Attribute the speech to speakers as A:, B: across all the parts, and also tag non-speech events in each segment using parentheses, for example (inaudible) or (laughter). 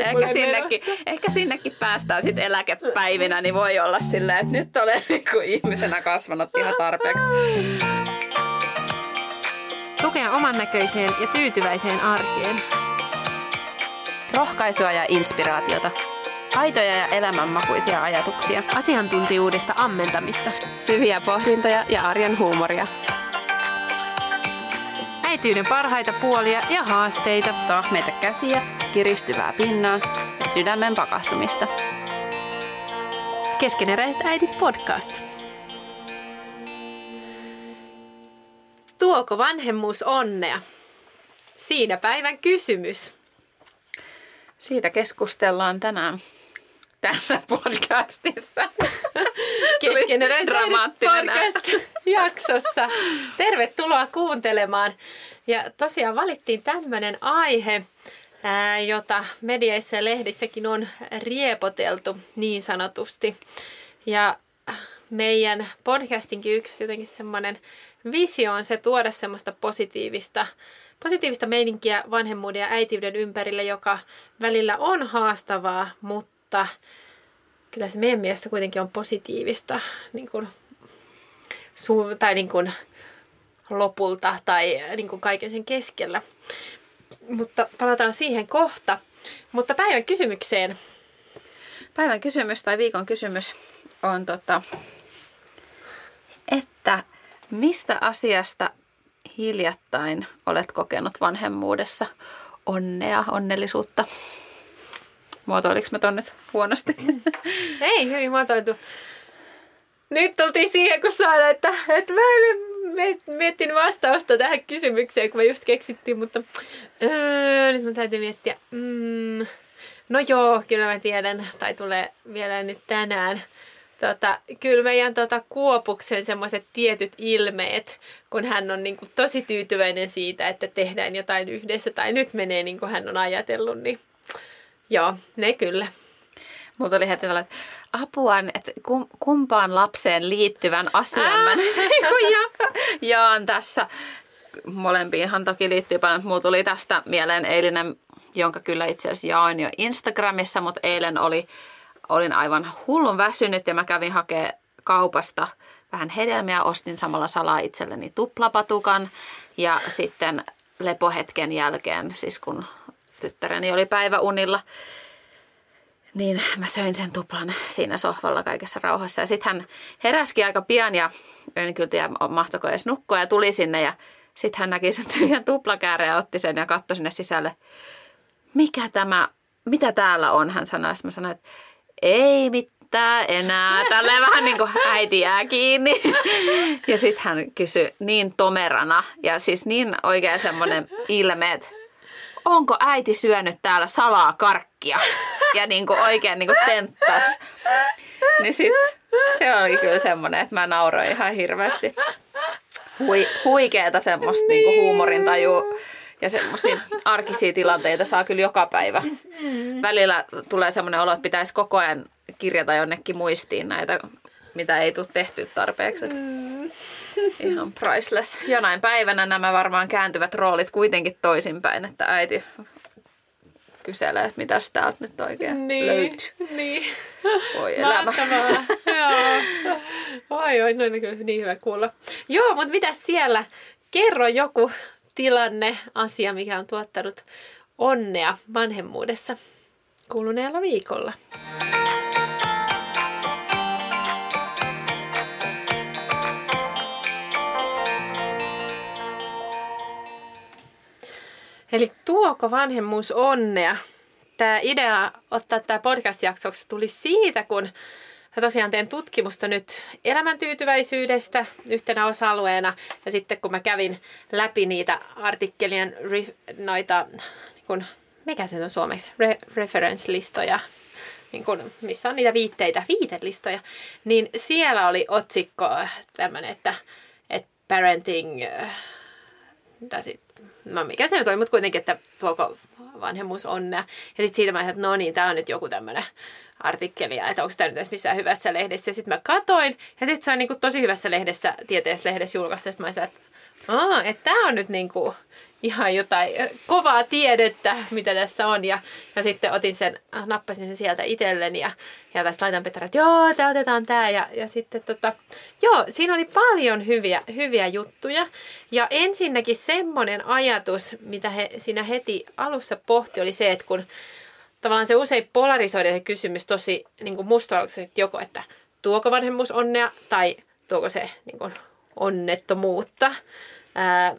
A: ehkä, sinnekin, ehkä sinnekin päästään sitten eläkepäivinä, niin voi olla silleen, että nyt olen (laughs) niin ihmisenä kasvanut ihan tarpeeksi.
B: Tukea oman näköiseen ja tyytyväiseen arkeen.
A: Rohkaisua ja inspiraatiota. Aitoja ja elämänmakuisia ajatuksia.
B: Asiantuntijuudesta ammentamista.
A: Syviä pohdintoja ja arjen huumoria.
B: Äityyden parhaita puolia ja haasteita.
A: Tahmeita käsiä, kiristyvää pinnaa ja sydämen pakahtumista.
B: Keskeneräiset äidit podcast. Tuoko vanhemmuus onnea? Siinä päivän kysymys.
A: Siitä keskustellaan tänään tässä podcastissa. (laughs)
B: Keskeneräiset podcast-jaksossa. (laughs) (laughs) Tervetuloa kuuntelemaan. Ja tosiaan valittiin tämmöinen aihe, jota mediaissa ja lehdissäkin on riepoteltu niin sanotusti. Ja meidän podcastinkin yksi jotenkin semmoinen visio on se tuoda semmoista positiivista, positiivista meininkiä vanhemmuuden ja äitiyden ympärille, joka välillä on haastavaa, mutta kyllä se meidän mielestä kuitenkin on positiivista niin kuin, tai niin kuin, lopulta tai niin kuin kaiken sen keskellä. Mutta palataan siihen kohta. Mutta päivän kysymykseen.
A: Päivän kysymys tai viikon kysymys on, tota, että mistä asiasta hiljattain olet kokenut vanhemmuudessa onnea, onnellisuutta? Muotoiliko me tonne huonosti?
B: Ei, hyvin muotoiltu. Nyt tultiin siihen, kun saadaan, että, että mä mietin vastausta tähän kysymykseen, kun me just keksittiin, mutta öö, nyt mä täytyy miettiä. Mm, no joo, kyllä mä tiedän, tai tulee vielä nyt tänään. Tota, kyllä meidän tota, Kuopuksen semmoiset tietyt ilmeet, kun hän on niin kuin, tosi tyytyväinen siitä, että tehdään jotain yhdessä, tai nyt menee niin kuin hän on ajatellut, niin joo, ne kyllä.
A: Mulla oli heti tällainen, apua, että kumpaan lapseen liittyvän asian mä (laughs) jaan tässä. Molempiinhan toki liittyy paljon, mutta mulla tuli tästä mieleen eilinen, jonka kyllä itse asiassa jaoin jo Instagramissa, mutta eilen oli, olin aivan hullun väsynyt ja mä kävin hakemaan kaupasta vähän hedelmiä, ostin samalla salaa itselleni tuplapatukan ja sitten lepohetken jälkeen, siis kun tyttäreni oli päiväunilla, niin mä söin sen tuplan siinä sohvalla kaikessa rauhassa. Ja sitten hän heräski aika pian ja en kyllä tiedä, mahtoiko edes nukkua ja tuli sinne ja sitten hän näki sen tyhjän tuplakääreen ja otti sen ja katsoi sinne sisälle. Mikä tämä, mitä täällä on, hän sanoi. Sitten mä sanoin, että ei mitään enää. Tälleen vähän niin kuin äiti jää kiinni. (laughs) Ja sitten hän kysyi niin tomerana ja siis niin oikein semmoinen ilme, että onko äiti syönyt täällä salaa karkkia? Ja niin kuin oikein niin kuin tenttas. Niin sit se oli kyllä semmoinen, että mä nauroin ihan hirveästi. Hui, huikeeta semmoista niin. Niin huumorintaju ja semmoisia arkisia tilanteita saa kyllä joka päivä. Välillä tulee semmoinen olo, että pitäisi koko ajan kirjata jonnekin muistiin näitä, mitä ei tule tehty tarpeeksi. Ihan priceless. Jonain päivänä nämä varmaan kääntyvät roolit kuitenkin toisinpäin, että äiti kyselee, että mitä täältä nyt oikein niin, löytyy.
B: Niin.
A: Voi elämä. (laughs)
B: Joo. Oi, oi, noin kyllä niin hyvä kuulla. Joo, mutta mitä siellä? Kerro joku tilanne, asia, mikä on tuottanut onnea vanhemmuudessa kuluneella viikolla. Eli tuoko vanhemmuus onnea? Tämä idea ottaa tämä podcast-jaksoksi tuli siitä, kun mä tosiaan teen tutkimusta nyt elämäntyytyväisyydestä yhtenä osa-alueena. Ja sitten kun mä kävin läpi niitä artikkelien noita, niin kun, mikä se on suomeksi, Re- reference-listoja, niin kun, missä on niitä viitteitä, viitelistoja, niin siellä oli otsikko tämmöinen, että, että parenting, äh, does it no mikä se nyt oli, mutta kuitenkin, että tuoko vanhemmuus onnea. Ja sitten siitä mä ajattelin, että no niin, tämä on nyt joku tämmöinen artikkeli, että onko tämä nyt edes missään hyvässä lehdessä. Ja sitten mä katoin, ja sitten se on niinku tosi hyvässä lehdessä, tieteessä lehdessä julkaistu, ja mä ajattelin, että, että tämä on nyt niinku ihan jotain kovaa tiedettä, mitä tässä on. Ja, ja sitten otin sen, nappasin sen sieltä itselleni ja, ja tästä laitan Petra, että joo, tämä otetaan tämä. Ja, ja sitten tota, joo, siinä oli paljon hyviä, hyviä juttuja. Ja ensinnäkin semmoinen ajatus, mitä he siinä heti alussa pohti, oli se, että kun tavallaan se usein polarisoida se kysymys tosi niin että joko, että tuoko vanhemmuus onnea tai tuoko se niin kuin, onnettomuutta. Ää,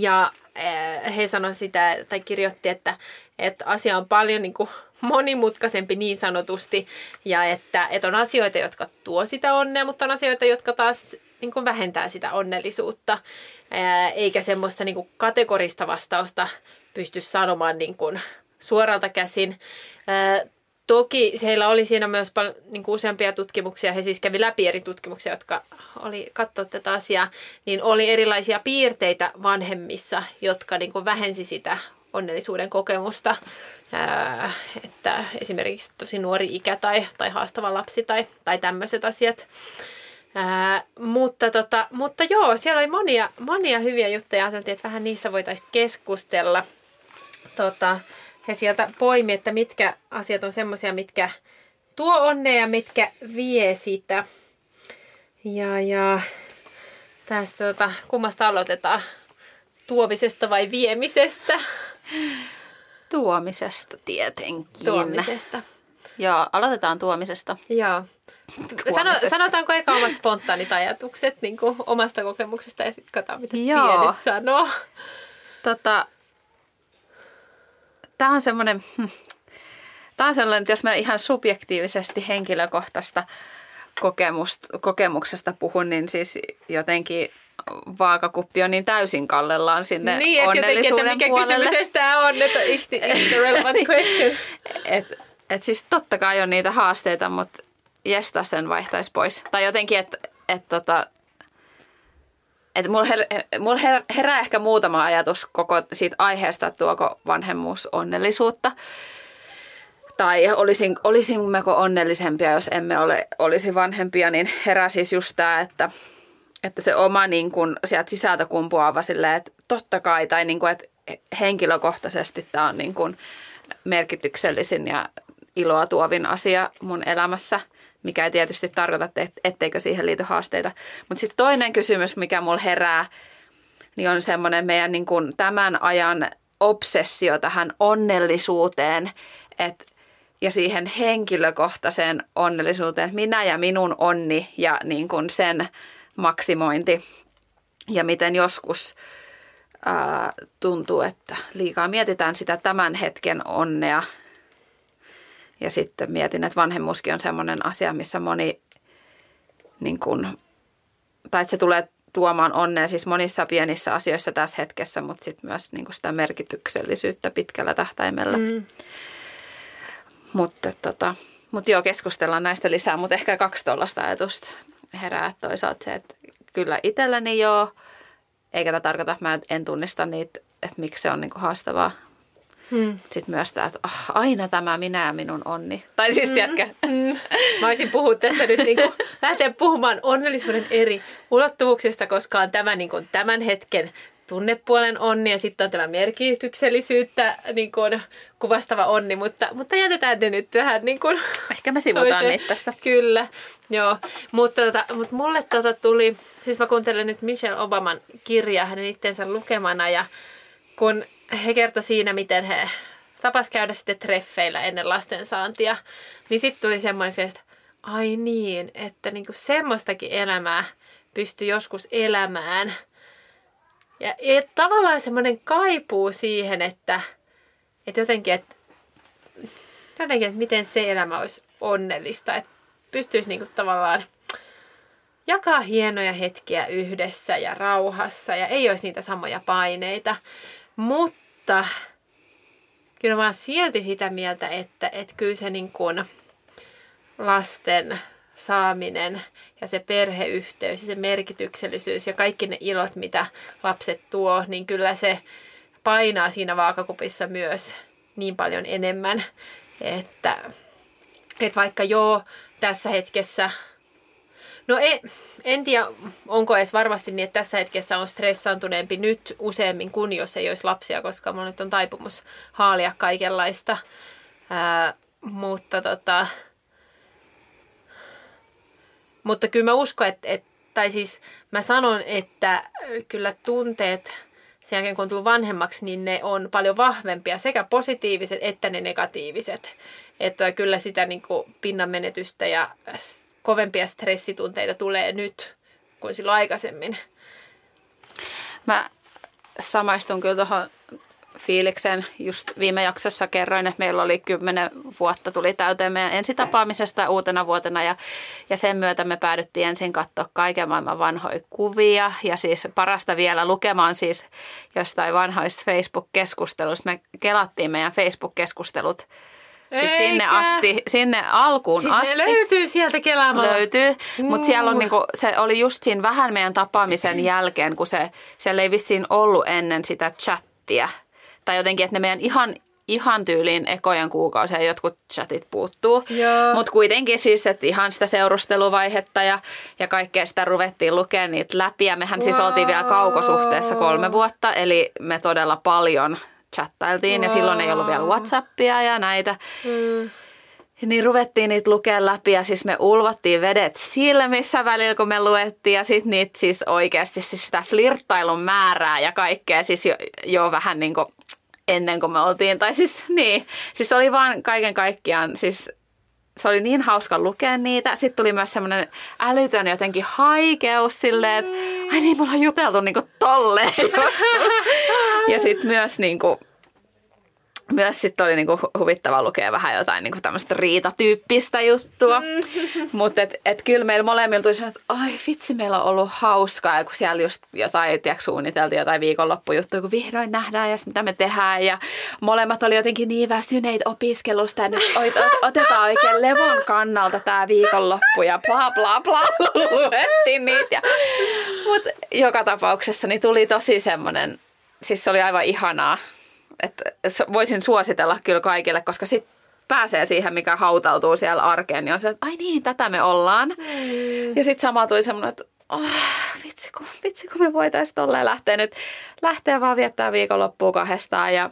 B: ja he sanoivat sitä, tai kirjoitti, että, että asia on paljon niin kuin monimutkaisempi niin sanotusti, ja että, että on asioita, jotka tuo sitä onnea, mutta on asioita, jotka taas niin kuin vähentää sitä onnellisuutta, eikä semmoista niin kuin kategorista vastausta pysty sanomaan niin kuin suoralta käsin. Toki heillä oli siinä myös paljon, niin kuin useampia tutkimuksia, he siis kävi läpi eri tutkimuksia, jotka oli katsoa tätä asiaa, niin oli erilaisia piirteitä vanhemmissa, jotka niin kuin vähensi sitä onnellisuuden kokemusta. Ää, että esimerkiksi tosi nuori ikä tai, tai haastava lapsi tai, tai tämmöiset asiat. Ää, mutta, tota, mutta joo, siellä oli monia, monia hyviä juttuja. Ajateltiin, että vähän niistä voitaisiin keskustella. Tota, he sieltä poimi, että mitkä asiat on semmoisia, mitkä tuo onnea ja mitkä vie sitä. Ja, ja tästä tota, kummasta aloitetaan? Tuomisesta vai viemisestä?
A: Tuomisesta tietenkin.
B: Tuomisesta.
A: Joo, aloitetaan tuomisesta.
B: Joo. Sano, sanotaanko eka omat spontaanit ajatukset niin kuin omasta kokemuksesta ja sitten katsotaan, mitä Joo. tiede sanoo.
A: Tota, tämä on semmoinen, hmm, tämä on sellainen, että jos mä ihan subjektiivisesti henkilökohtaista kokemuksesta puhun, niin siis jotenkin vaakakuppi on niin täysin kallellaan sinne niin, onnellisuuden jotenkin, että
B: mikä kysymys tämä on, että is the, is the relevant question.
A: et, et siis totta kai on niitä haasteita, mutta jesta sen vaihtaisi pois. Tai jotenkin, että et tota, että mulla, her, mulla her, herää ehkä muutama ajatus koko siitä aiheesta, että tuoko vanhemmuus onnellisuutta. Tai olisin, olisimmeko onnellisempia, jos emme ole, olisi vanhempia, niin herää siis just tämä, että, että se oma niin kun, sieltä sisältä kumpuava silleen, että totta kai, tai niin kun, että henkilökohtaisesti tämä on niin kun merkityksellisin ja iloa tuovin asia mun elämässä – mikä ei tietysti tarkoita, etteikö siihen liity haasteita. Mutta sitten toinen kysymys, mikä mulla herää, niin on semmoinen meidän niin kuin tämän ajan obsessio tähän onnellisuuteen et, ja siihen henkilökohtaiseen onnellisuuteen. Minä ja minun onni ja niin kuin sen maksimointi. Ja miten joskus ää, tuntuu, että liikaa mietitään sitä tämän hetken onnea – ja sitten mietin, että vanhemmuuskin on sellainen asia, missä moni, niin kun, tai että se tulee tuomaan onnea siis monissa pienissä asioissa tässä hetkessä, mutta sitten myös niin sitä merkityksellisyyttä pitkällä tähtäimellä. Mm. Mutta tota, mut joo, keskustellaan näistä lisää, mutta ehkä kaksi tuollaista ajatusta herää. Toisaalta se, että kyllä itselläni joo, eikä tämä tarkoita, että mä en tunnista niitä, että miksi se on niin haastavaa Hmm. Sitten myös tämä, että oh, aina tämä minä ja minun onni. Tai siis, hmm. tiedätkö? Hmm. (laughs)
B: Mä olisin puhua tässä nyt niin kuin, lähteä puhumaan onnellisuuden eri ulottuvuuksista, koska on tämä niin kuin, tämän hetken tunnepuolen onni ja sitten on tämä merkityksellisyyttä niin kuin, kuvastava onni, mutta, mutta jätetään ne nyt vähän niin kuin,
A: Ehkä me sivutaan niitä tässä.
B: Kyllä, joo. Mutta, tota, mutta mulle tota tuli, siis mä kuuntelen nyt Michelle Obaman kirjaa hänen itsensä lukemana ja kun he kertoi siinä, miten he tapas käydä sitten treffeillä ennen lastensaantia, niin sitten tuli semmoinen fiesta, ai niin, että niinku semmoistakin elämää pystyy joskus elämään. Ja, ja tavallaan semmoinen kaipuu siihen, että, että jotenkin, että jotenkin, että miten se elämä olisi onnellista, että pystyisi niinku tavallaan jakaa hienoja hetkiä yhdessä ja rauhassa ja ei olisi niitä samoja paineita. Mutta kyllä mä oon silti sitä mieltä, että, että kyllä se niin kuin lasten saaminen ja se perheyhteys ja se merkityksellisyys ja kaikki ne ilot, mitä lapset tuo, niin kyllä se painaa siinä vaakakupissa myös niin paljon enemmän, että, että vaikka joo, tässä hetkessä No ei, en tiedä, onko edes varmasti niin, että tässä hetkessä on stressaantuneempi nyt useammin kuin jos ei olisi lapsia, koska mulla nyt on taipumus haalia kaikenlaista. Ää, mutta tota, mutta kyllä mä uskon, että, että tai siis mä sanon, että kyllä tunteet sen jälkeen kun on tullut vanhemmaksi, niin ne on paljon vahvempia, sekä positiiviset että ne negatiiviset. Että kyllä sitä niin kuin pinnan menetystä ja kovempia stressitunteita tulee nyt kuin silloin aikaisemmin.
A: Mä samaistun kyllä tuohon fiiliksen. Just viime jaksossa kerroin, että meillä oli kymmenen vuotta tuli täyteen meidän ensitapaamisesta uutena vuotena ja, ja sen myötä me päädyttiin ensin katsoa kaiken maailman vanhoja kuvia ja siis parasta vielä lukemaan siis jostain vanhoista Facebook-keskusteluista. Me kelattiin meidän Facebook-keskustelut Siis sinne asti, sinne alkuun
B: siis
A: asti.
B: löytyy sieltä kelaamalla.
A: Löytyy, mutta siellä on niinku, se oli just siinä vähän meidän tapaamisen jälkeen, kun se, siellä ei vissiin ollut ennen sitä chattia. Tai jotenkin, että ne meidän ihan, ihan tyyliin ekojen kuukausien jotkut chatit puuttuu. Mutta kuitenkin siis, että ihan sitä seurusteluvaihetta ja, ja kaikkea sitä ruvettiin lukemaan niitä läpi. Ja mehän wow. siis oltiin vielä kaukosuhteessa kolme vuotta, eli me todella paljon chattailtiin wow. ja silloin ei ollut vielä Whatsappia ja näitä. Mm. Niin ruvettiin niitä lukea läpi ja siis me ulvottiin vedet silmissä välillä, kun me luettiin. Ja sitten niitä siis oikeasti siis sitä flirttailun määrää ja kaikkea siis jo, jo vähän niin kuin ennen kuin me oltiin. Tai siis niin, siis oli vaan kaiken kaikkiaan siis se oli niin hauska lukea niitä. Sitten tuli myös semmoinen älytön jotenkin haikeus silleen, että ai niin, me ollaan juteltu niinku tolleen (laughs) Ja sitten myös niinku, myös sitten oli niinku huvittava lukea vähän jotain niinku tämmöistä riitatyyppistä juttua. Mm. Mutta et, et kyllä meillä molemmilla tuli että ai vitsi, meillä on ollut hauskaa. Ja kun siellä just jotain, tiedätkö, suunniteltiin jotain viikonloppujuttuja, kun vihdoin nähdään ja mitä me tehdään. Ja molemmat oli jotenkin niin väsyneitä opiskelusta. Ja nyt otetaan oikein levon kannalta tämä viikonloppu ja bla bla bla. Luettiin niitä. Mutta joka tapauksessa niin tuli tosi semmoinen, siis se oli aivan ihanaa että voisin suositella kyllä kaikille, koska sitten pääsee siihen, mikä hautautuu siellä arkeen, niin on se, että ai niin, tätä me ollaan. Mm. Ja sitten sama tuli semmoinen, että oh, vitsi, kun, vitsi kun me voitaisiin tolleen lähteä nyt, lähteä vaan viettää viikonloppua kahdestaan ja,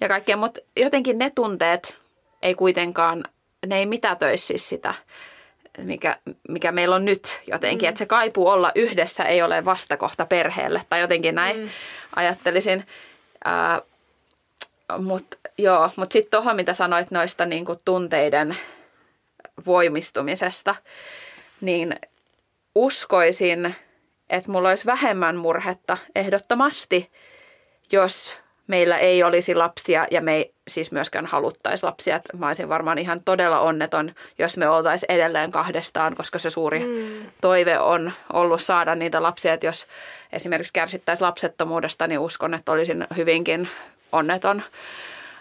A: ja kaikkea. Mutta jotenkin ne tunteet ei kuitenkaan, ne ei mitätöisi siis sitä, mikä, mikä meillä on nyt jotenkin. Mm. Että se kaipuu olla yhdessä ei ole vastakohta perheelle tai jotenkin näin mm. ajattelisin. Ää, mutta joo, mutta sitten tuohon, mitä sanoit noista niin kuin tunteiden voimistumisesta, niin uskoisin, että mulla olisi vähemmän murhetta ehdottomasti, jos meillä ei olisi lapsia ja me ei siis myöskään haluttaisi lapsia. Että mä olisin varmaan ihan todella onneton, jos me oltaisiin edelleen kahdestaan, koska se suuri mm. toive on ollut saada niitä lapsia. Että jos esimerkiksi kärsittäisiin lapsettomuudesta, niin uskon, että olisin hyvinkin onneton.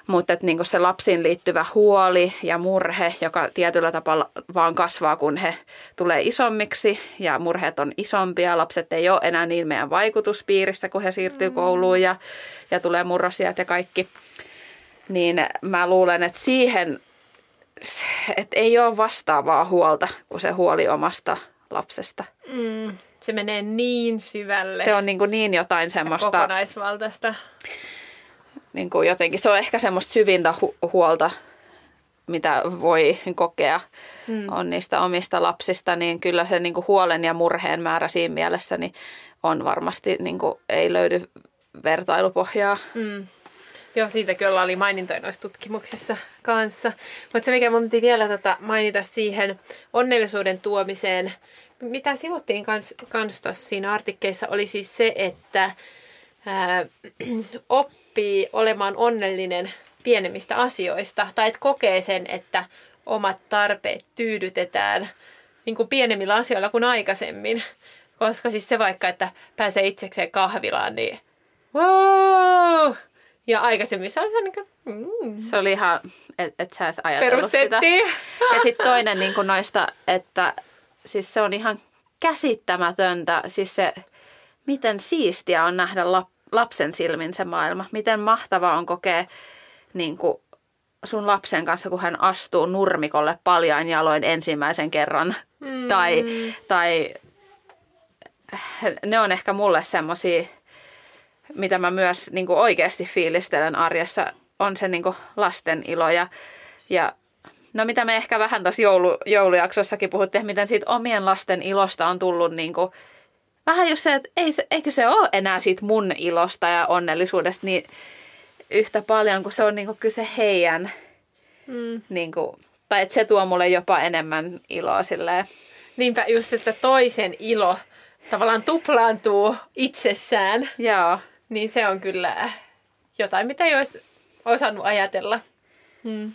A: Mutta niin se lapsiin liittyvä huoli ja murhe, joka tietyllä tapaa vaan kasvaa, kun he tulee isommiksi ja murheet on isompia. Lapset ei ole enää niin meidän vaikutuspiirissä, kun he siirtyy mm. kouluun ja, ja tulee murrosiat ja kaikki. Niin mä luulen, että siihen että ei ole vastaavaa huolta kuin se huoli omasta lapsesta.
B: Mm, se menee niin syvälle.
A: Se on niin, kuin niin jotain semmoista...
B: Kokonaisvaltaista
A: niin kuin jotenkin, se on ehkä semmoista syvintä hu- huolta, mitä voi kokea mm. on niistä omista lapsista, niin kyllä se niin kuin huolen ja murheen määrä siinä mielessä niin on varmasti, niin kuin, ei löydy vertailupohjaa. Mm.
B: Joo, siitä kyllä oli mainintoja noissa tutkimuksissa kanssa. Mutta se, mikä mun piti vielä tätä mainita siihen onnellisuuden tuomiseen, mitä sivuttiin kans, kans siinä artikkeissa, oli siis se, että ää, (clears throat) oppii olemaan onnellinen pienemmistä asioista. Tai että kokee sen, että omat tarpeet tyydytetään niin kuin pienemmillä asioilla kuin aikaisemmin. Koska siis se vaikka, että pääsee itsekseen kahvilaan, niin wow! Ja aikaisemmin se oli niin kuin,
A: mm. Se oli ihan, että et sä edes ajatellut sitä. Ja sitten toinen niin kuin noista, että siis se on ihan käsittämätöntä. Siis se, miten siistiä on nähdä lap, lapsen silmin se maailma. Miten mahtavaa on kokea niin kuin sun lapsen kanssa, kun hän astuu nurmikolle paljain jaloin ensimmäisen kerran Mm. Tai, tai ne on ehkä mulle semmosia, mitä mä myös niin kuin oikeasti fiilistelen arjessa, on se niin kuin lasten ilo ja, ja No mitä me ehkä vähän tuossa joulu, joulujaksossakin puhuttiin, miten siitä omien lasten ilosta on tullut niin kuin, vähän just se, että ei se, eikö se ole enää siitä mun ilosta ja onnellisuudesta niin yhtä paljon, kun se on niin kuin kyse heidän, mm. niin kuin, tai että se tuo mulle jopa enemmän iloa silleen.
B: Niinpä just, että toisen ilo tavallaan tuplaantuu itsessään.
A: Joo.
B: Niin se on kyllä jotain, mitä ei olisi osannut ajatella. Mm.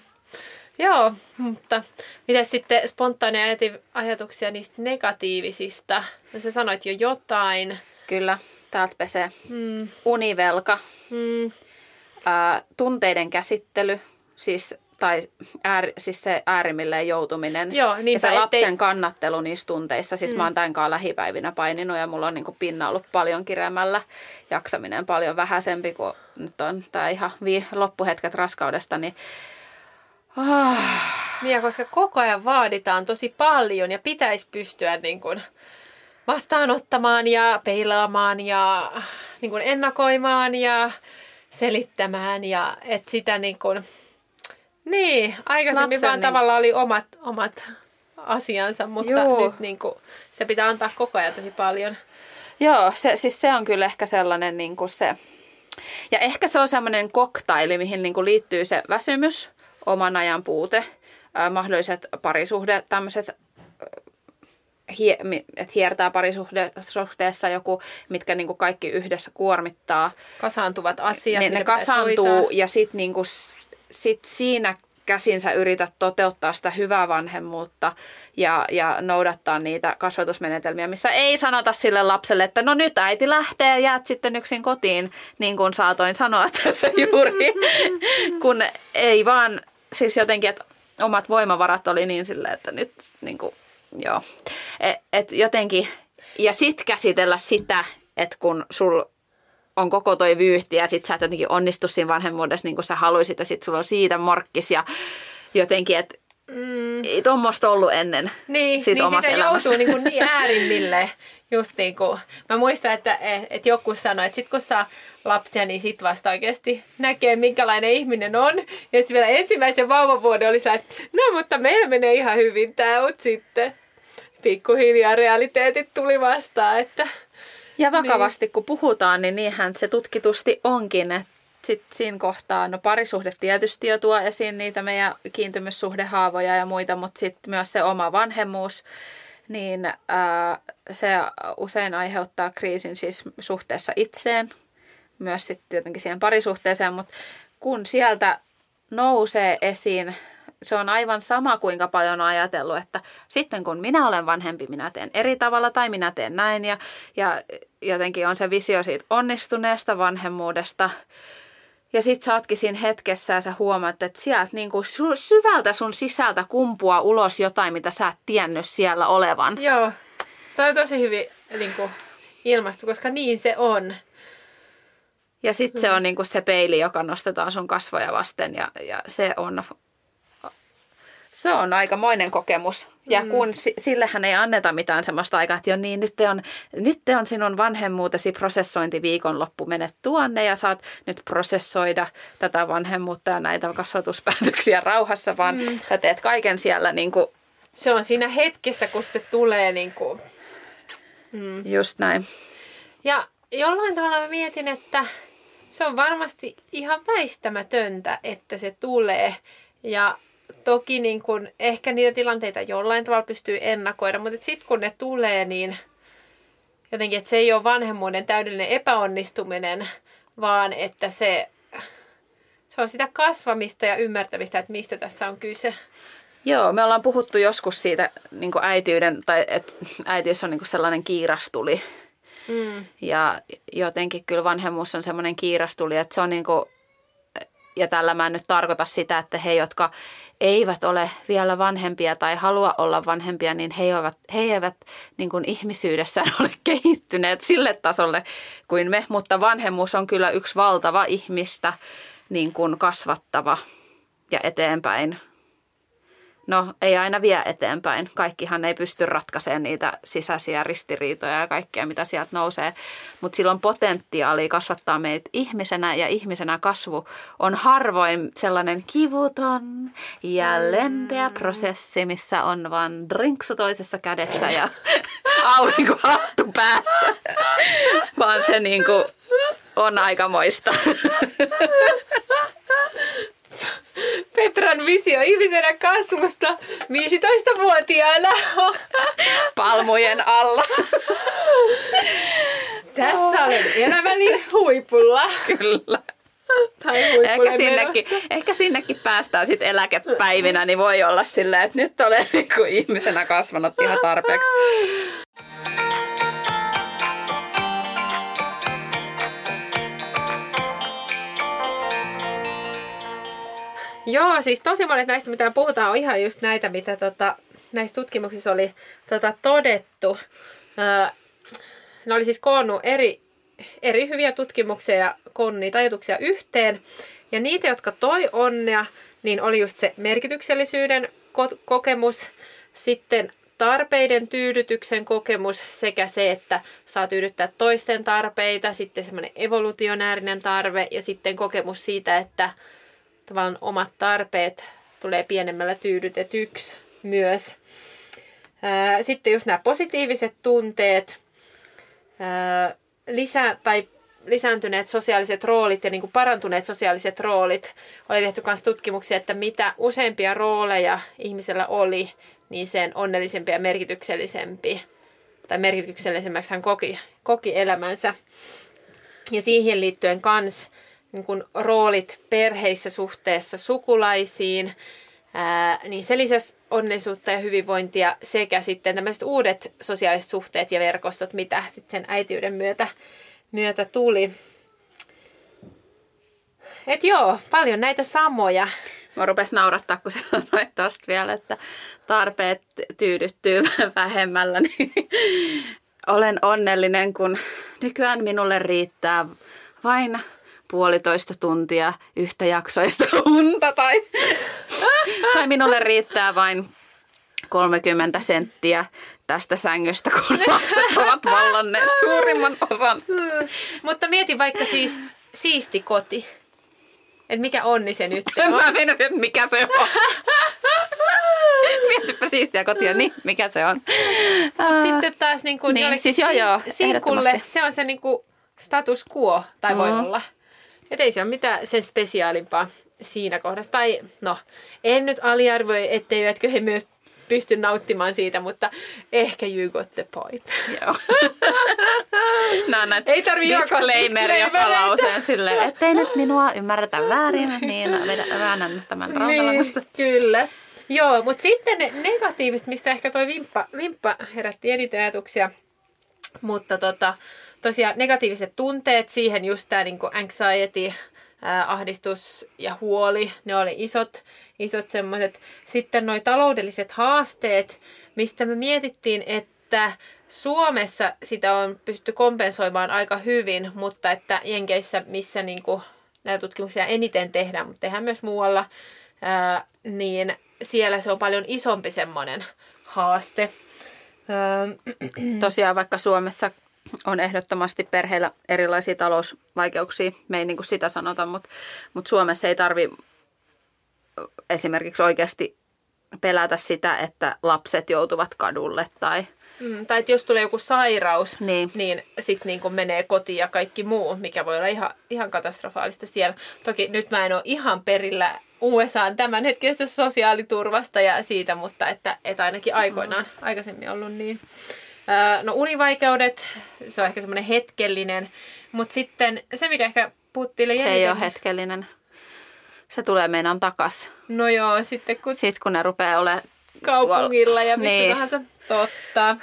B: Joo, mutta miten sitten spontaaneja ajatuksia niistä negatiivisista? No sä sanoit jo jotain.
A: Kyllä, täältä pesee. Mm. Univelka. Mm. Äh, tunteiden käsittely, siis, tai ääri, siis se äärimmilleen joutuminen.
B: Joo,
A: ja se lapsen ettei... kannattelu niissä tunteissa. Siis mm. mä oon tämän kanssa lähipäivinä paininut ja mulla on niin pinna ollut paljon kiremällä. Jaksaminen paljon vähäisempi kuin nyt on tämä ihan vi- loppuhetket raskaudesta, niin
B: Oh. Niin ja koska koko ajan vaaditaan tosi paljon ja pitäisi pystyä niin kuin vastaanottamaan ja peilaamaan ja niin kuin ennakoimaan ja selittämään ja että sitä niin kuin, niin, aikaisemmin Lapsen, vaan niin... tavallaan oli omat, omat asiansa, mutta Juu. nyt niin kuin, se pitää antaa koko ajan tosi paljon.
A: Joo, se, siis se on kyllä ehkä sellainen niin kuin se, ja ehkä se on sellainen koktaili, mihin niin kuin liittyy se väsymys, oman ajan puute, mahdolliset parisuhde, tämmöiset että hiertää parisuhteessa joku, mitkä niinku kaikki yhdessä kuormittaa.
B: Kasaantuvat asiat,
A: niin ne kasaantuu ja sitten niinku, sit siinä käsin sä yrität toteuttaa sitä hyvää vanhemmuutta ja, ja noudattaa niitä kasvatusmenetelmiä, missä ei sanota sille lapselle, että no nyt äiti lähtee ja jäät sitten yksin kotiin, niin kuin saatoin sanoa (laughs) tässä juuri, (laughs) kun ei vaan siis jotenkin, että omat voimavarat oli niin silleen, että nyt niin kuin, joo. Et, et jotenkin, ja sit käsitellä sitä, että kun sul on koko toi vyyhti ja sit sä et jotenkin onnistu siinä vanhemmuudessa niin kuin sä haluisit ja sit sulla on siitä morkkis ja jotenkin, että mm. ei tuommoista ollut ennen.
B: Niin, siis niin sitä elämässä. joutuu niin, kuin niin äärimmille. Just niin kuin, mä muistan, että, että joku sanoi, että sit kun saa lapsia, niin sit vasta oikeasti näkee, minkälainen ihminen on. Ja sitten vielä ensimmäisen vauvavuoden oli se, että no mutta meillä menee ihan hyvin tää, mutta sitten pikkuhiljaa realiteetit tuli vastaan, että...
A: Ja vakavasti niin. kun puhutaan, niin niinhän se tutkitusti onkin, että sitten siinä kohtaa, no parisuhde tietysti jo tuo esiin niitä meidän kiintymyssuhdehaavoja ja muita, mutta sitten myös se oma vanhemmuus, niin ää, se usein aiheuttaa kriisin siis suhteessa itseen, myös sitten tietenkin siihen parisuhteeseen, mutta kun sieltä nousee esiin, se on aivan sama kuinka paljon on ajatellut, että sitten kun minä olen vanhempi, minä teen eri tavalla tai minä teen näin ja, ja jotenkin on se visio siitä onnistuneesta vanhemmuudesta, ja sit sä ootkin siinä hetkessä ja sä huomaat, että sieltä niin kuin syvältä sun sisältä kumpua ulos jotain, mitä sä et tiennyt siellä olevan.
B: Joo, toi on tosi hyvin niin kuin, ilmastu, koska niin se on.
A: Ja sitten se on niin kuin se peili, joka nostetaan sun kasvoja vasten ja, ja se on se on aikamoinen kokemus. Ja mm. kun sillehän ei anneta mitään semmoista aikaa, että jo niin, nyt te on, nyt te on sinun vanhemmuutesi prosessointiviikonloppu, menet tuonne ja saat nyt prosessoida tätä vanhemmuutta ja näitä kasvatuspäätöksiä rauhassa, vaan mm. sä teet kaiken siellä niin kuin,
B: Se on siinä hetkessä, kun se tulee niin kuin,
A: mm. Just näin.
B: Ja jollain tavalla mä mietin, että se on varmasti ihan väistämätöntä, että se tulee. Ja toki niin kun, ehkä niitä tilanteita jollain tavalla pystyy ennakoida, mutta sitten kun ne tulee, niin jotenkin, että se ei ole vanhemmuuden täydellinen epäonnistuminen, vaan että se, se on sitä kasvamista ja ymmärtämistä, että mistä tässä on kyse.
A: Joo, me ollaan puhuttu joskus siitä niin äitiyden, tai että äitiys on niin sellainen kiirastuli. Mm. Ja jotenkin kyllä vanhemmuus on semmoinen kiirastuli, että se on niin kuin, ja tällä mä en nyt tarkoita sitä, että he, jotka eivät ole vielä vanhempia tai halua olla vanhempia, niin he eivät, he eivät niin kuin ihmisyydessään ole kehittyneet sille tasolle kuin me. Mutta vanhemmuus on kyllä yksi valtava ihmistä niin kuin kasvattava ja eteenpäin no ei aina vie eteenpäin. Kaikkihan ei pysty ratkaisemaan niitä sisäisiä ristiriitoja ja kaikkea, mitä sieltä nousee. Mutta silloin potentiaali kasvattaa meitä ihmisenä ja ihmisenä kasvu on harvoin sellainen kivuton ja lempeä prosessi, missä on vain drinksu toisessa kädessä ja (laughs) aurinkohattu päässä. Vaan se niinku on aikamoista. (laughs)
B: Petran visio ihmisenä kasvusta 15-vuotiaana.
A: Palmujen alla.
B: Tässä olen elämäni huipulla.
A: Kyllä.
B: Tai
A: Ehkä sinnekin, ehkä sinnekin päästään sitten eläkepäivinä, niin voi olla silleen, että nyt olen niin ihmisenä kasvanut ihan tarpeeksi.
B: Joo, siis tosi monet näistä, mitä puhutaan, on ihan just näitä, mitä tota, näissä tutkimuksissa oli tota, todettu. Öö, ne oli siis koonnut eri, eri hyviä tutkimuksia ja koonnut niitä ajatuksia yhteen. Ja niitä, jotka toi onnea, niin oli just se merkityksellisyyden ko- kokemus, sitten tarpeiden tyydytyksen kokemus sekä se, että saa tyydyttää toisten tarpeita, sitten semmoinen evolutionäärinen tarve ja sitten kokemus siitä, että tavallaan omat tarpeet tulee pienemmällä tyydytetyksi myös. Sitten just nämä positiiviset tunteet, lisä, tai lisääntyneet sosiaaliset roolit ja niin kuin parantuneet sosiaaliset roolit. Oli tehty myös tutkimuksia, että mitä useampia rooleja ihmisellä oli, niin sen onnellisempi ja merkityksellisempi, tai merkityksellisemmäksi hän koki, koki elämänsä. Ja siihen liittyen kans niin kuin roolit perheissä suhteessa sukulaisiin, ää, niin se lisäsi onnellisuutta ja hyvinvointia sekä sitten tämmöiset uudet sosiaaliset suhteet ja verkostot, mitä sitten sen äitiyden myötä, myötä tuli. Et joo, paljon näitä samoja.
A: Mä rupes naurattaa, kun sanoit tosta vielä, että tarpeet tyydyttyy (laughs) vähemmällä, niin olen onnellinen, kun nykyään minulle riittää vain puolitoista tuntia yhtäjaksoista (laughs) unta tai, tai minulle riittää vain 30 senttiä tästä sängystä, kun (laughs) lapset ovat vallanneet suurimman osan.
B: Mutta mieti vaikka siis siisti koti. Että mikä onni se nyt
A: on. Mä meinasin, että mikä se on. (laughs) Mietipä siistiä kotia, niin mikä se on.
B: Mut sitten taas niin kuin
A: niin, siis joo, joo,
B: sinkulle se on se niin kuin status quo, tai mm. voi olla. Että ei se ole mitään sen spesiaalimpaa siinä kohdassa. Tai no, en nyt aliarvoi, etteivätkö he myös pysty nauttimaan siitä, mutta ehkä you got the point.
A: Joo. (laughs) no, näitä ei tarvii disclaimeria palauseen silleen, ettei nyt minua ymmärretä väärin, niin väännän tämän rautalangasta.
B: Niin, kyllä. Joo, mutta sitten ne negatiiviset, mistä ehkä toi vimppa, vimppa herätti eniten ajatuksia, mutta tota, tosiaan negatiiviset tunteet, siihen just tämä niinku anxiety, ää, ahdistus ja huoli, ne oli isot, isot semmoiset. Sitten nuo taloudelliset haasteet, mistä me mietittiin, että Suomessa sitä on pystytty kompensoimaan aika hyvin, mutta että Jenkeissä, missä niinku näitä tutkimuksia eniten tehdään, mutta tehdään myös muualla, niin siellä se on paljon isompi semmoinen haaste. (clears throat)
A: Tosiaan vaikka Suomessa on ehdottomasti perheillä erilaisia talousvaikeuksia. Me ei niin kuin sitä sanota, mutta, mutta Suomessa ei tarvi esimerkiksi oikeasti pelätä sitä, että lapset joutuvat kadulle tai
B: Mm, tai että jos tulee joku sairaus, niin, niin sitten niin menee kotiin ja kaikki muu, mikä voi olla ihan, ihan katastrofaalista siellä. Toki nyt mä en ole ihan perillä USAn tämänhetkisestä sosiaaliturvasta ja siitä, mutta että, että ainakin aikoinaan mm. aikaisemmin ollut niin. No univaikeudet, se on ehkä semmoinen hetkellinen, mutta sitten se, mikä ehkä puhuttiin
A: Se ei ole hetkellinen. Se tulee meidän takas.
B: No joo, sitten kun...
A: Sitten kun ne rupeaa olemaan
B: kaupungilla tuolla... ja missä niin. tahansa. Totta.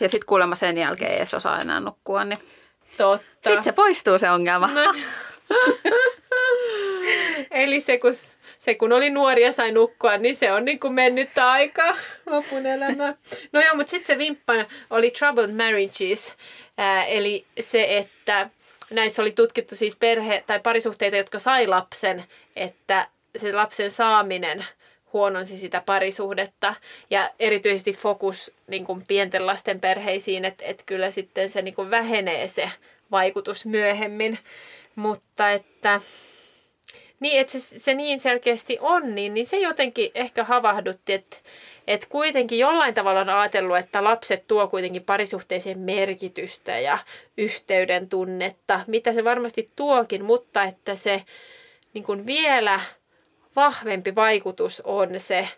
A: Ja sitten kuulemma sen jälkeen ei edes osaa enää nukkua, niin
B: Totta.
A: Sitten se poistuu se ongelma. No.
B: Eli se kun, se kun oli nuori ja sai nukkua, niin se on niin kuin mennyt aika lopun elämä. No joo, mutta sitten se vimppa oli troubled marriages. Ää, eli se, että näissä oli tutkittu siis perhe- tai parisuhteita, jotka sai lapsen, että se lapsen saaminen huononsi sitä parisuhdetta. Ja erityisesti fokus niin kuin pienten lasten perheisiin, että, että kyllä sitten se niin kuin vähenee se vaikutus myöhemmin. Mutta että niin, että se, se niin selkeästi on, niin, niin se jotenkin ehkä havahdutti, että, että kuitenkin jollain tavalla on ajatellut, että lapset tuo kuitenkin parisuhteeseen merkitystä ja yhteyden tunnetta, mitä se varmasti tuokin, mutta että se niin kuin vielä vahvempi vaikutus on se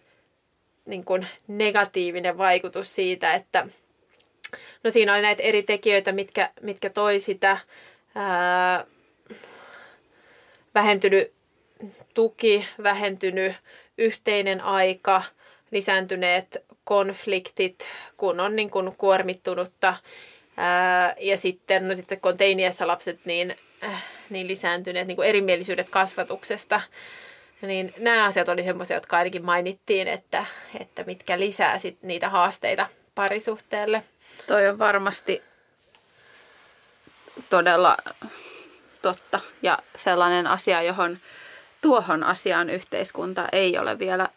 B: niin kuin negatiivinen vaikutus siitä, että no siinä oli näitä eri tekijöitä, mitkä, mitkä toi sitä ää, vähentynyt tuki, vähentynyt yhteinen aika, lisääntyneet konfliktit, kun on niin kuin kuormittunutta. Ja sitten, no sitten kun on teiniässä lapset, niin, äh, niin lisääntyneet niin kuin erimielisyydet kasvatuksesta. Niin nämä asiat oli semmoisia, jotka ainakin mainittiin, että, että mitkä lisää sit niitä haasteita parisuhteelle.
A: Toi on varmasti todella totta ja sellainen asia, johon tuohon asiaan yhteiskunta ei ole vielä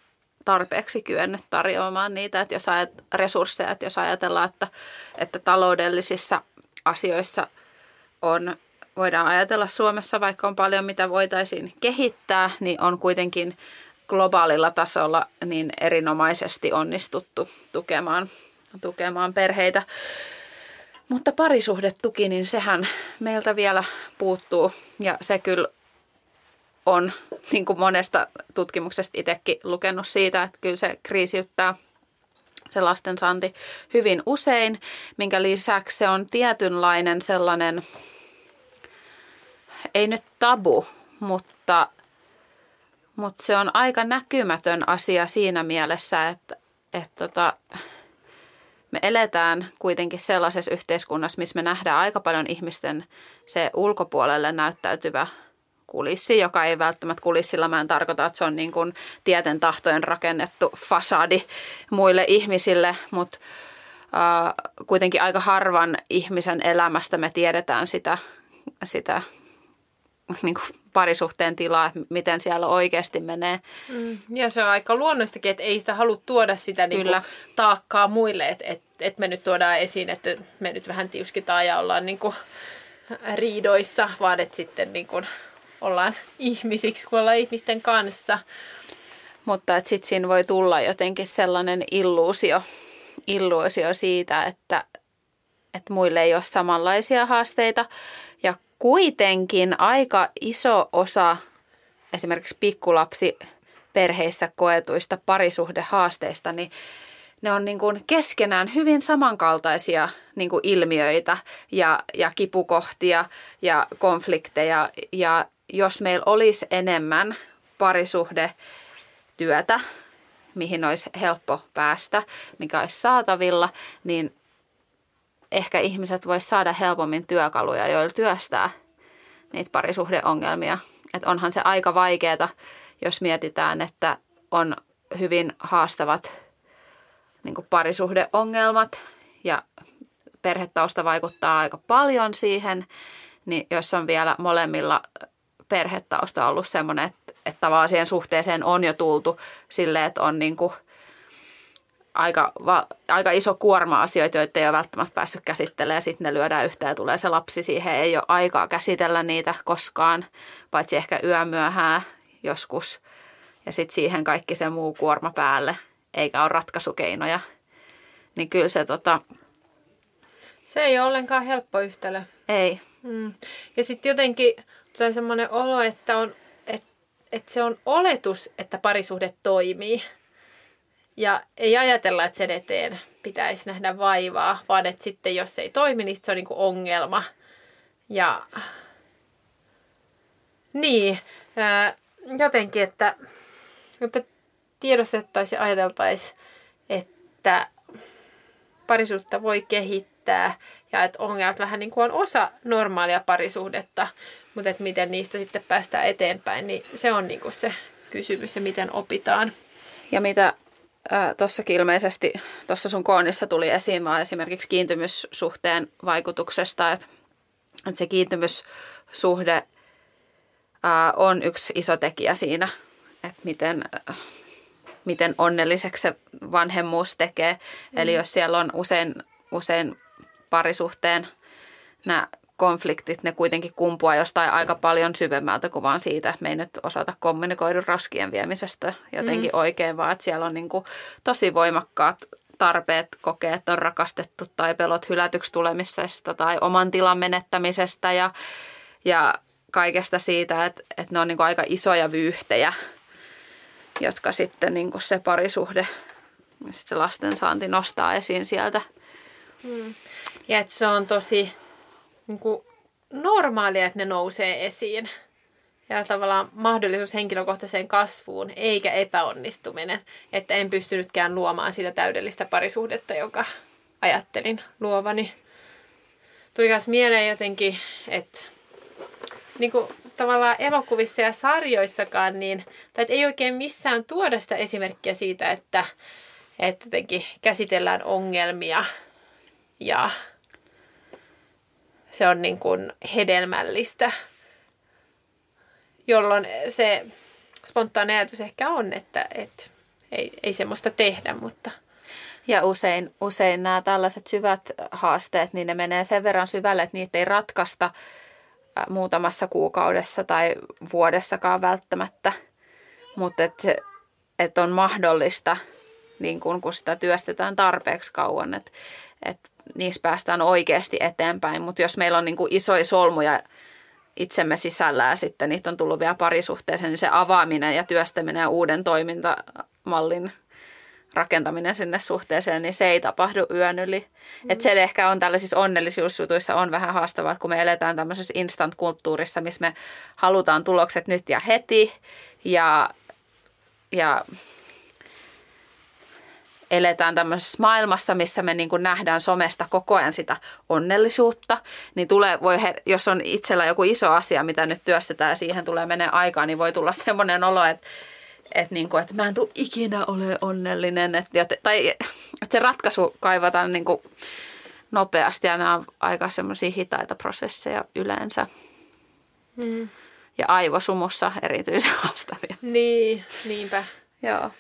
A: tarpeeksi kyennyt tarjoamaan niitä, että jos ajat, resursseja, että jos ajatellaan, että, että taloudellisissa asioissa on, voidaan ajatella Suomessa, vaikka on paljon mitä voitaisiin kehittää, niin on kuitenkin globaalilla tasolla niin erinomaisesti onnistuttu tukemaan, tukemaan perheitä. Mutta parisuhdetuki, niin sehän meiltä vielä puuttuu. Ja se kyllä on niin kuin monesta tutkimuksesta itsekin lukenut siitä, että kyllä se kriisiyttää se lastensaanti hyvin usein, minkä lisäksi se on tietynlainen sellainen, ei nyt tabu, mutta, mutta se on aika näkymätön asia siinä mielessä, että, että tota, me eletään kuitenkin sellaisessa yhteiskunnassa, missä me nähdään aika paljon ihmisten se ulkopuolelle näyttäytyvä kulissi, joka ei välttämättä kulissilla, mä en tarkoita, että se on niin kuin tieten tahtojen rakennettu fasadi muille ihmisille, mutta äh, kuitenkin aika harvan ihmisen elämästä me tiedetään sitä, sitä (laughs) niin kuin parisuhteen tilaa, miten siellä oikeasti menee.
B: Mm, ja se on aika luonnollistakin, että ei sitä halua tuoda sitä niin kuin taakkaa muille, että et, et me nyt tuodaan esiin, että me nyt vähän tiuskitaan ja ollaan niin kuin riidoissa, vaan että sitten niin kuin ollaan ihmisiksi, kun ollaan ihmisten kanssa.
A: Mutta sitten siinä voi tulla jotenkin sellainen illuusio, illuusio siitä, että, että muille ei ole samanlaisia haasteita. Kuitenkin aika iso osa esimerkiksi pikkulapsi perheissä koetuista parisuhdehaasteista, niin ne on niin kuin keskenään hyvin samankaltaisia niin kuin ilmiöitä ja, ja kipukohtia ja konflikteja. Ja jos meillä olisi enemmän parisuhdetyötä, mihin olisi helppo päästä, mikä olisi saatavilla, niin ehkä ihmiset voisivat saada helpommin työkaluja, joilla työstää niitä parisuhdeongelmia. Et onhan se aika vaikeaa, jos mietitään, että on hyvin haastavat niin parisuhdeongelmat ja perhetausta vaikuttaa aika paljon siihen, niin jos on vielä molemmilla perhetausta ollut semmoinen, että, että tavallaan siihen suhteeseen on jo tultu silleen, että on niin kuin aika, va, aika iso kuorma asioita, joita ei ole välttämättä päässyt käsittelemään sitten ne lyödään yhteen ja tulee se lapsi siihen. Ei ole aikaa käsitellä niitä koskaan, paitsi ehkä yömyöhään joskus ja sitten siihen kaikki se muu kuorma päälle, eikä ole ratkaisukeinoja. Niin kyllä se tota...
B: Se ei ole ollenkaan helppo yhtälö.
A: Ei.
B: Mm. Ja sitten jotenkin tulee semmoinen olo, että, on, että, että se on oletus, että parisuhde toimii. Ja ei ajatella, että sen eteen pitäisi nähdä vaivaa, vaan että sitten jos se ei toimi, niin se on niin kuin ongelma. Ja niin, jotenkin, että, että tiedostettaisiin ja ajateltaisiin, että parisuutta voi kehittää ja että ongelmat vähän niin kuin on osa normaalia parisuhdetta, mutta että miten niistä sitten päästään eteenpäin, niin se on niin kuin se kysymys ja miten opitaan.
A: Ja mitä tuossakin ilmeisesti, tuossa sun koonnissa tuli esiin vaan esimerkiksi kiintymyssuhteen vaikutuksesta, että, että se kiintymyssuhde ää, on yksi iso tekijä siinä, että miten miten onnelliseksi se vanhemmuus tekee. Mm. Eli jos siellä on usein, usein parisuhteen nämä konfliktit, ne kuitenkin kumpuaa jostain aika paljon syvemmältä kuin vaan siitä, että me ei nyt osata kommunikoida roskien viemisestä jotenkin mm. oikein, vaan että siellä on niin kuin tosi voimakkaat tarpeet kokea, että on rakastettu tai pelot hylätyksi tulemisesta tai oman tilan menettämisestä ja, ja kaikesta siitä, että, että ne on niin kuin aika isoja vyyhtejä, jotka sitten niin kuin se parisuhde, sitten se lastensaanti nostaa esiin sieltä.
B: Mm. Ja että se on tosi niin kuin normaalia, että ne nousee esiin. Ja tavallaan mahdollisuus henkilökohtaiseen kasvuun, eikä epäonnistuminen. Että en pystynytkään luomaan sitä täydellistä parisuhdetta, joka ajattelin luovani. Tuli myös mieleen jotenkin, että niin kuin tavallaan elokuvissa ja sarjoissakaan, niin, tai että ei oikein missään tuoda sitä esimerkkiä siitä, että, että jotenkin käsitellään ongelmia ja se on niin kuin hedelmällistä, jolloin se spontaani ajatus ehkä on, että, että ei, ei semmoista tehdä, mutta...
A: Ja usein, usein nämä tällaiset syvät haasteet, niin ne menee sen verran syvälle, että niitä ei ratkaista muutamassa kuukaudessa tai vuodessakaan välttämättä. Mutta että et on mahdollista, niin kun, kun sitä työstetään tarpeeksi kauan, että et niissä päästään oikeasti eteenpäin. Mutta jos meillä on niin kuin isoja solmuja itsemme sisällä ja sitten niitä on tullut vielä parisuhteeseen, niin se avaaminen ja työstäminen ja uuden toimintamallin rakentaminen sinne suhteeseen, niin se ei tapahdu yön yli. Mm. Et se ehkä on tällaisissa onnellisuusjutuissa on vähän haastavaa, kun me eletään tämmöisessä instant-kulttuurissa, missä me halutaan tulokset nyt ja heti ja, ja eletään tämmöisessä maailmassa, missä me niin kuin nähdään somesta koko ajan sitä onnellisuutta, niin tulee, voi, jos on itsellä joku iso asia, mitä nyt työstetään ja siihen tulee menee aikaa, niin voi tulla semmoinen olo, että, että, niin kuin, että mä en tule ikinä ole onnellinen. Että, tai että se ratkaisu kaivataan niin kuin nopeasti ja nämä on aika semmoisia hitaita prosesseja yleensä. Mm. Ja aivosumussa erityisen haastavia.
B: Niin, niinpä.
A: Joo.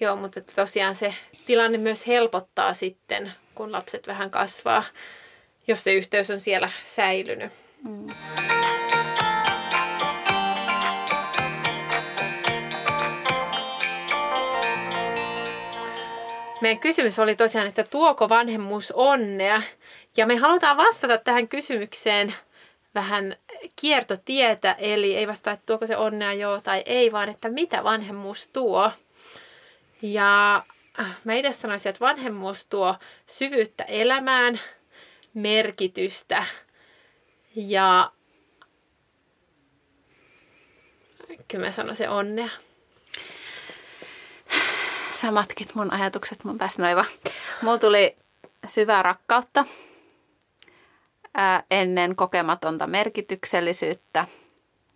B: Joo, mutta että tosiaan se tilanne myös helpottaa sitten, kun lapset vähän kasvaa, jos se yhteys on siellä säilynyt. Mm. Meidän kysymys oli tosiaan, että tuoko vanhemmuus onnea? Ja me halutaan vastata tähän kysymykseen vähän kiertotietä, eli ei vastata, että tuoko se onnea joo tai ei, vaan että mitä vanhemmuus tuo. Ja äh, mä itse sanoisin, että vanhemmuus tuo syvyyttä elämään, merkitystä ja kyllä mä sanoisin onnea.
A: Sä matkit mun ajatukset mun päästä noiva. Mulla tuli syvää rakkautta ää, ennen kokematonta merkityksellisyyttä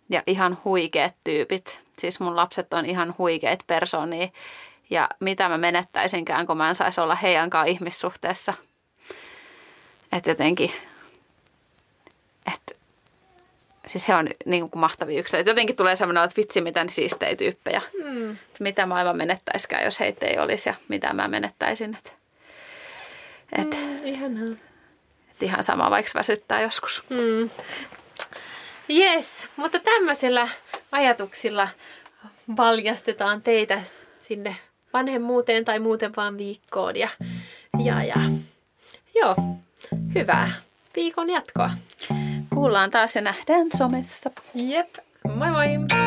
A: ja ihan huikeat tyypit. Siis mun lapset on ihan huikeat persoonia ja mitä mä menettäisinkään, kun mä en saisi olla heidän kanssa ihmissuhteessa. Että jotenkin, että siis he on niin kuin mahtavia yksilöitä. Jotenkin tulee semmoinen, että vitsi, miten siistejä tyyppejä. Mm. Mitä maailma menettäisikään, jos heitä ei olisi ja mitä mä menettäisin. Että,
B: et, mm, ihanaa.
A: Et ihan sama, vaikka väsyttää joskus. Mm.
B: Yes, mutta tämmöisillä ajatuksilla valjastetaan teitä sinne vanhemmuuteen tai muuten vaan viikkoon. Ja, ja, ja joo, hyvää viikon jatkoa.
A: Kuullaan taas ja nähdään somessa.
B: Jep, moi moi!